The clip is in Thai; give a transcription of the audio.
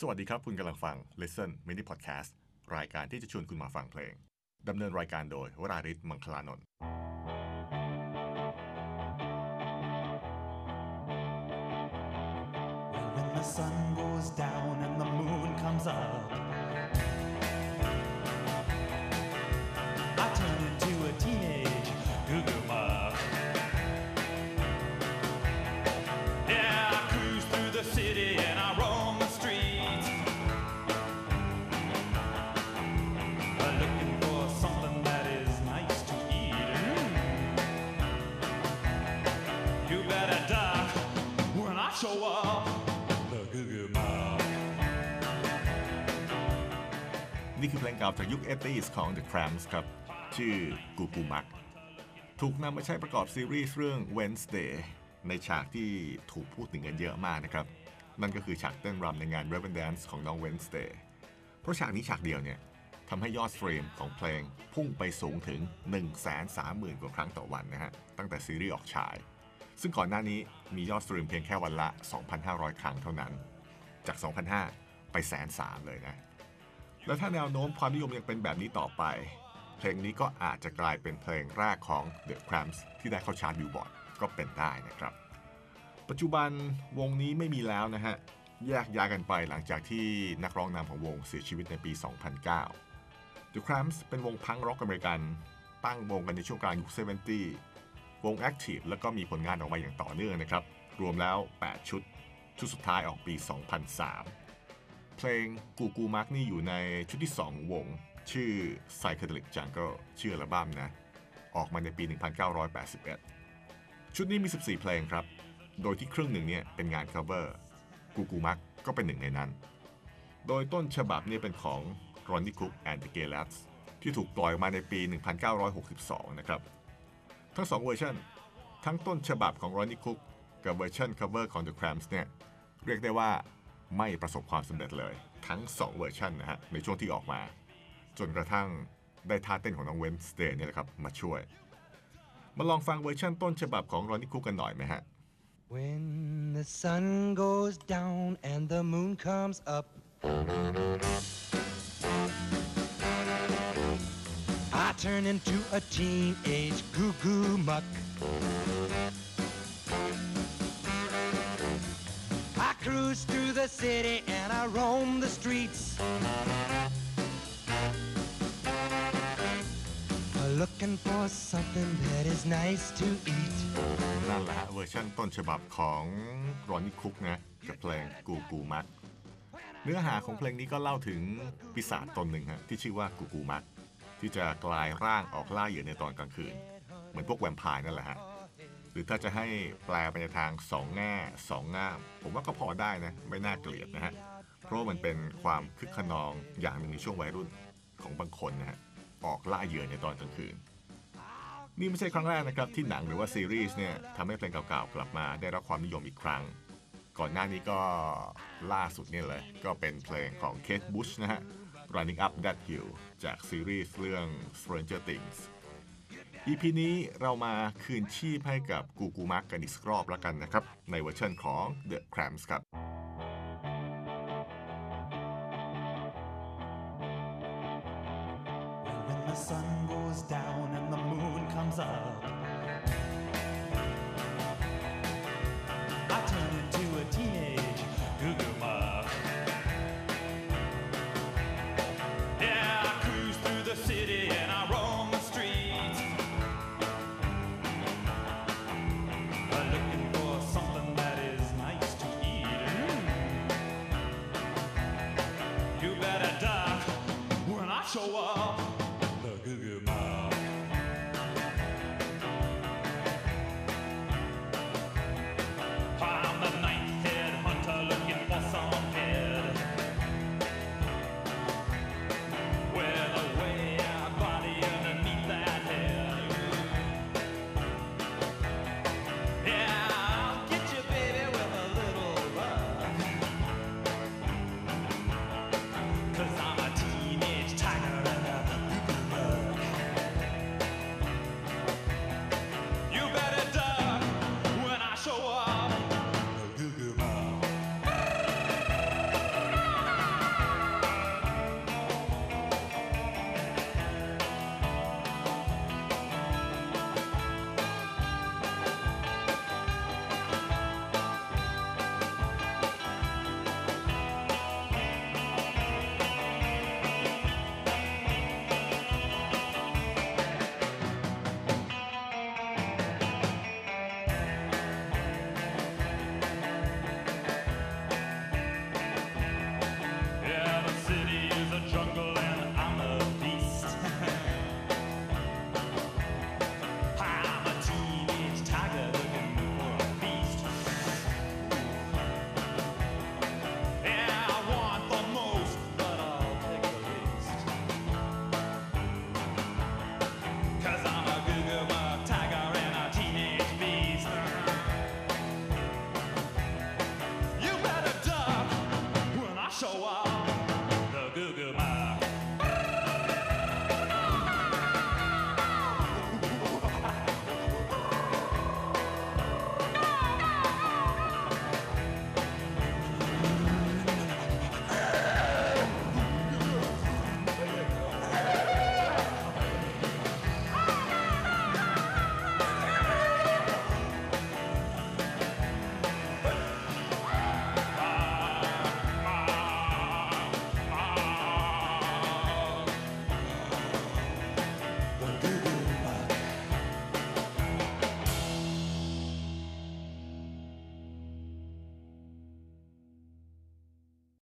สวัสดีครับ คุณกำลังฟัง Listen Mini Podcast รายการที่จะชวนคุณมาฟังเพลง ดำเนินรายการโดยวราริศมังคลานนท์ When the sun goes down and the moon comes up, นี่คือเพลงเก่าจากยุค 80s ของ The Cramps ครับ ชื่อกูกูมัก ถูกนำมาใช้ประกอบซีรีส์เรื่อง Wednesday ในฉากที่ถูกพูดถึงกันเยอะมากนะครับ นั่นก็คือฉากเต้นรำในงาน Raven Dance ของน้อง Wednesday เพราะฉากนี้ฉากเดียวเนี่ยทำให้ยอด stream ของเพลงพุ่งไปสูงถึง 130,000 กว่าครั้งต่อวันนะฮะ ตั้งแต่ซีรีส์ออกฉาย ซึ่งก่อนหน้านี้มียอด stream เพียงแค่วันละ 2,500 ครั้งเท่านั้น จาก 2,500 ไปแสนสามเลยนะ แล้วถ้าแนวโน้มความนิยมยังเป็นแบบนี้ต่อไป เพลงนี้ก็อาจจะกลายเป็นเพลงแรกของ The Cramps ที่ได้เข้าชาร์ตบิลบอร์ดก็เป็นได้นะครับ ปัจจุบันวงนี้ไม่มีแล้วนะฮะ แยกย้ายกันไปหลังจากที่นักร้องนำของวงเสียชีวิตในปี 2009 The Cramps เป็นวง punk rock อเมริกัน ตั้งวงกันในช่วงกลางยุค 70 วง Active แล้วก็มีผลงานออกมาอย่างต่อเนื่องนะครับ รวมแล้ว 8 ชุด ชุดสุดท้ายออกปี 2003 เพลงกูกูมักนี่อยู่ในชุดที่2ของวง ชื่อ Psychedelic Jungle ชื่ออัลบั้มนะ ออกมาในปี 1981 ชุดนี้มี 14 เพลงครับ โดยที่ครึ่งหนึ่งเนี่ยเป็นงาน cover กูกูมักก็เป็นหนึ่งในนั้น โดยต้นฉบับเนี่ยเป็นของ Ronnie Cook and the Gaylads ที่ถูกปล่อยออกมาในปี 1962 นะครับ ทั้งสองเวอร์ชันทั้งต้นฉบับของ Ronnie Cook กับเวอร์ชัน cover ของ The Cramps เนี่ยเรียกได้ว่า ไม่ประสบความสำเร็จเลย ทั้ง 2 เวอร์ชันนะฮะในช่วงที่ออกมา จนกระทั่งได้ท่าเต้นของน้อง Wednesday เนี่ยแหละครับมาช่วย มาลองฟังเวอร์ชันต้นฉบับของ Ronnie Cook กันหน่อยไหมฮะ When the sun goes down and the moon comes up, I turn into a teenage goo goo muck. City and I roam the streets. Looking for something that is nice to eat. นั่นแหละฮะเวอร์ชันต้นฉบับของรอนนี่คุกนะกับเพลงกูกูมัก เนื้อหาของเพลงนี้ก็เล่าถึงปีศาจตนหนึ่งฮะที่ชื่อว่ากูกูมัก ที่จะกลายร่างออกล่าเหยื่อในตอนกลางคืน เหมือนพวกแวมไพร์นั่นแหละฮะ รือถ้าจะให้แปลไปในทางสองแง่สองง่าม ผมว่าก็พอได้นะ ไม่น่าเกลียดนะฮะ เพราะมันเป็นความคึกขนองอย่างหนึ่งในช่วงวัยรุ่นของบางคนนะฮะ ออกล่าเหยื่อในตอนกลางคืน นี่ไม่ใช่ครั้งแรกนะครับ ที่หนังหรือว่าซีรีส์เนี่ยทำให้เพลงเก่าๆกลับมาได้รับความนิยมอีกครั้ง ก่อนหน้านี้ก็ล่าสุดนี่เลย ก็เป็นเพลงของเค t บุชนะฮะ Running Up That Hill จากซีรีส์เรื่อง Stranger Things EP นี้เรามาคืนชีพให้กับกูกูมาร์กกันอีกรอบแล้วกันนะครับ ในเวอร์ชันของ The Cramps ครับ when the sun goes down and the moon comes up, show up.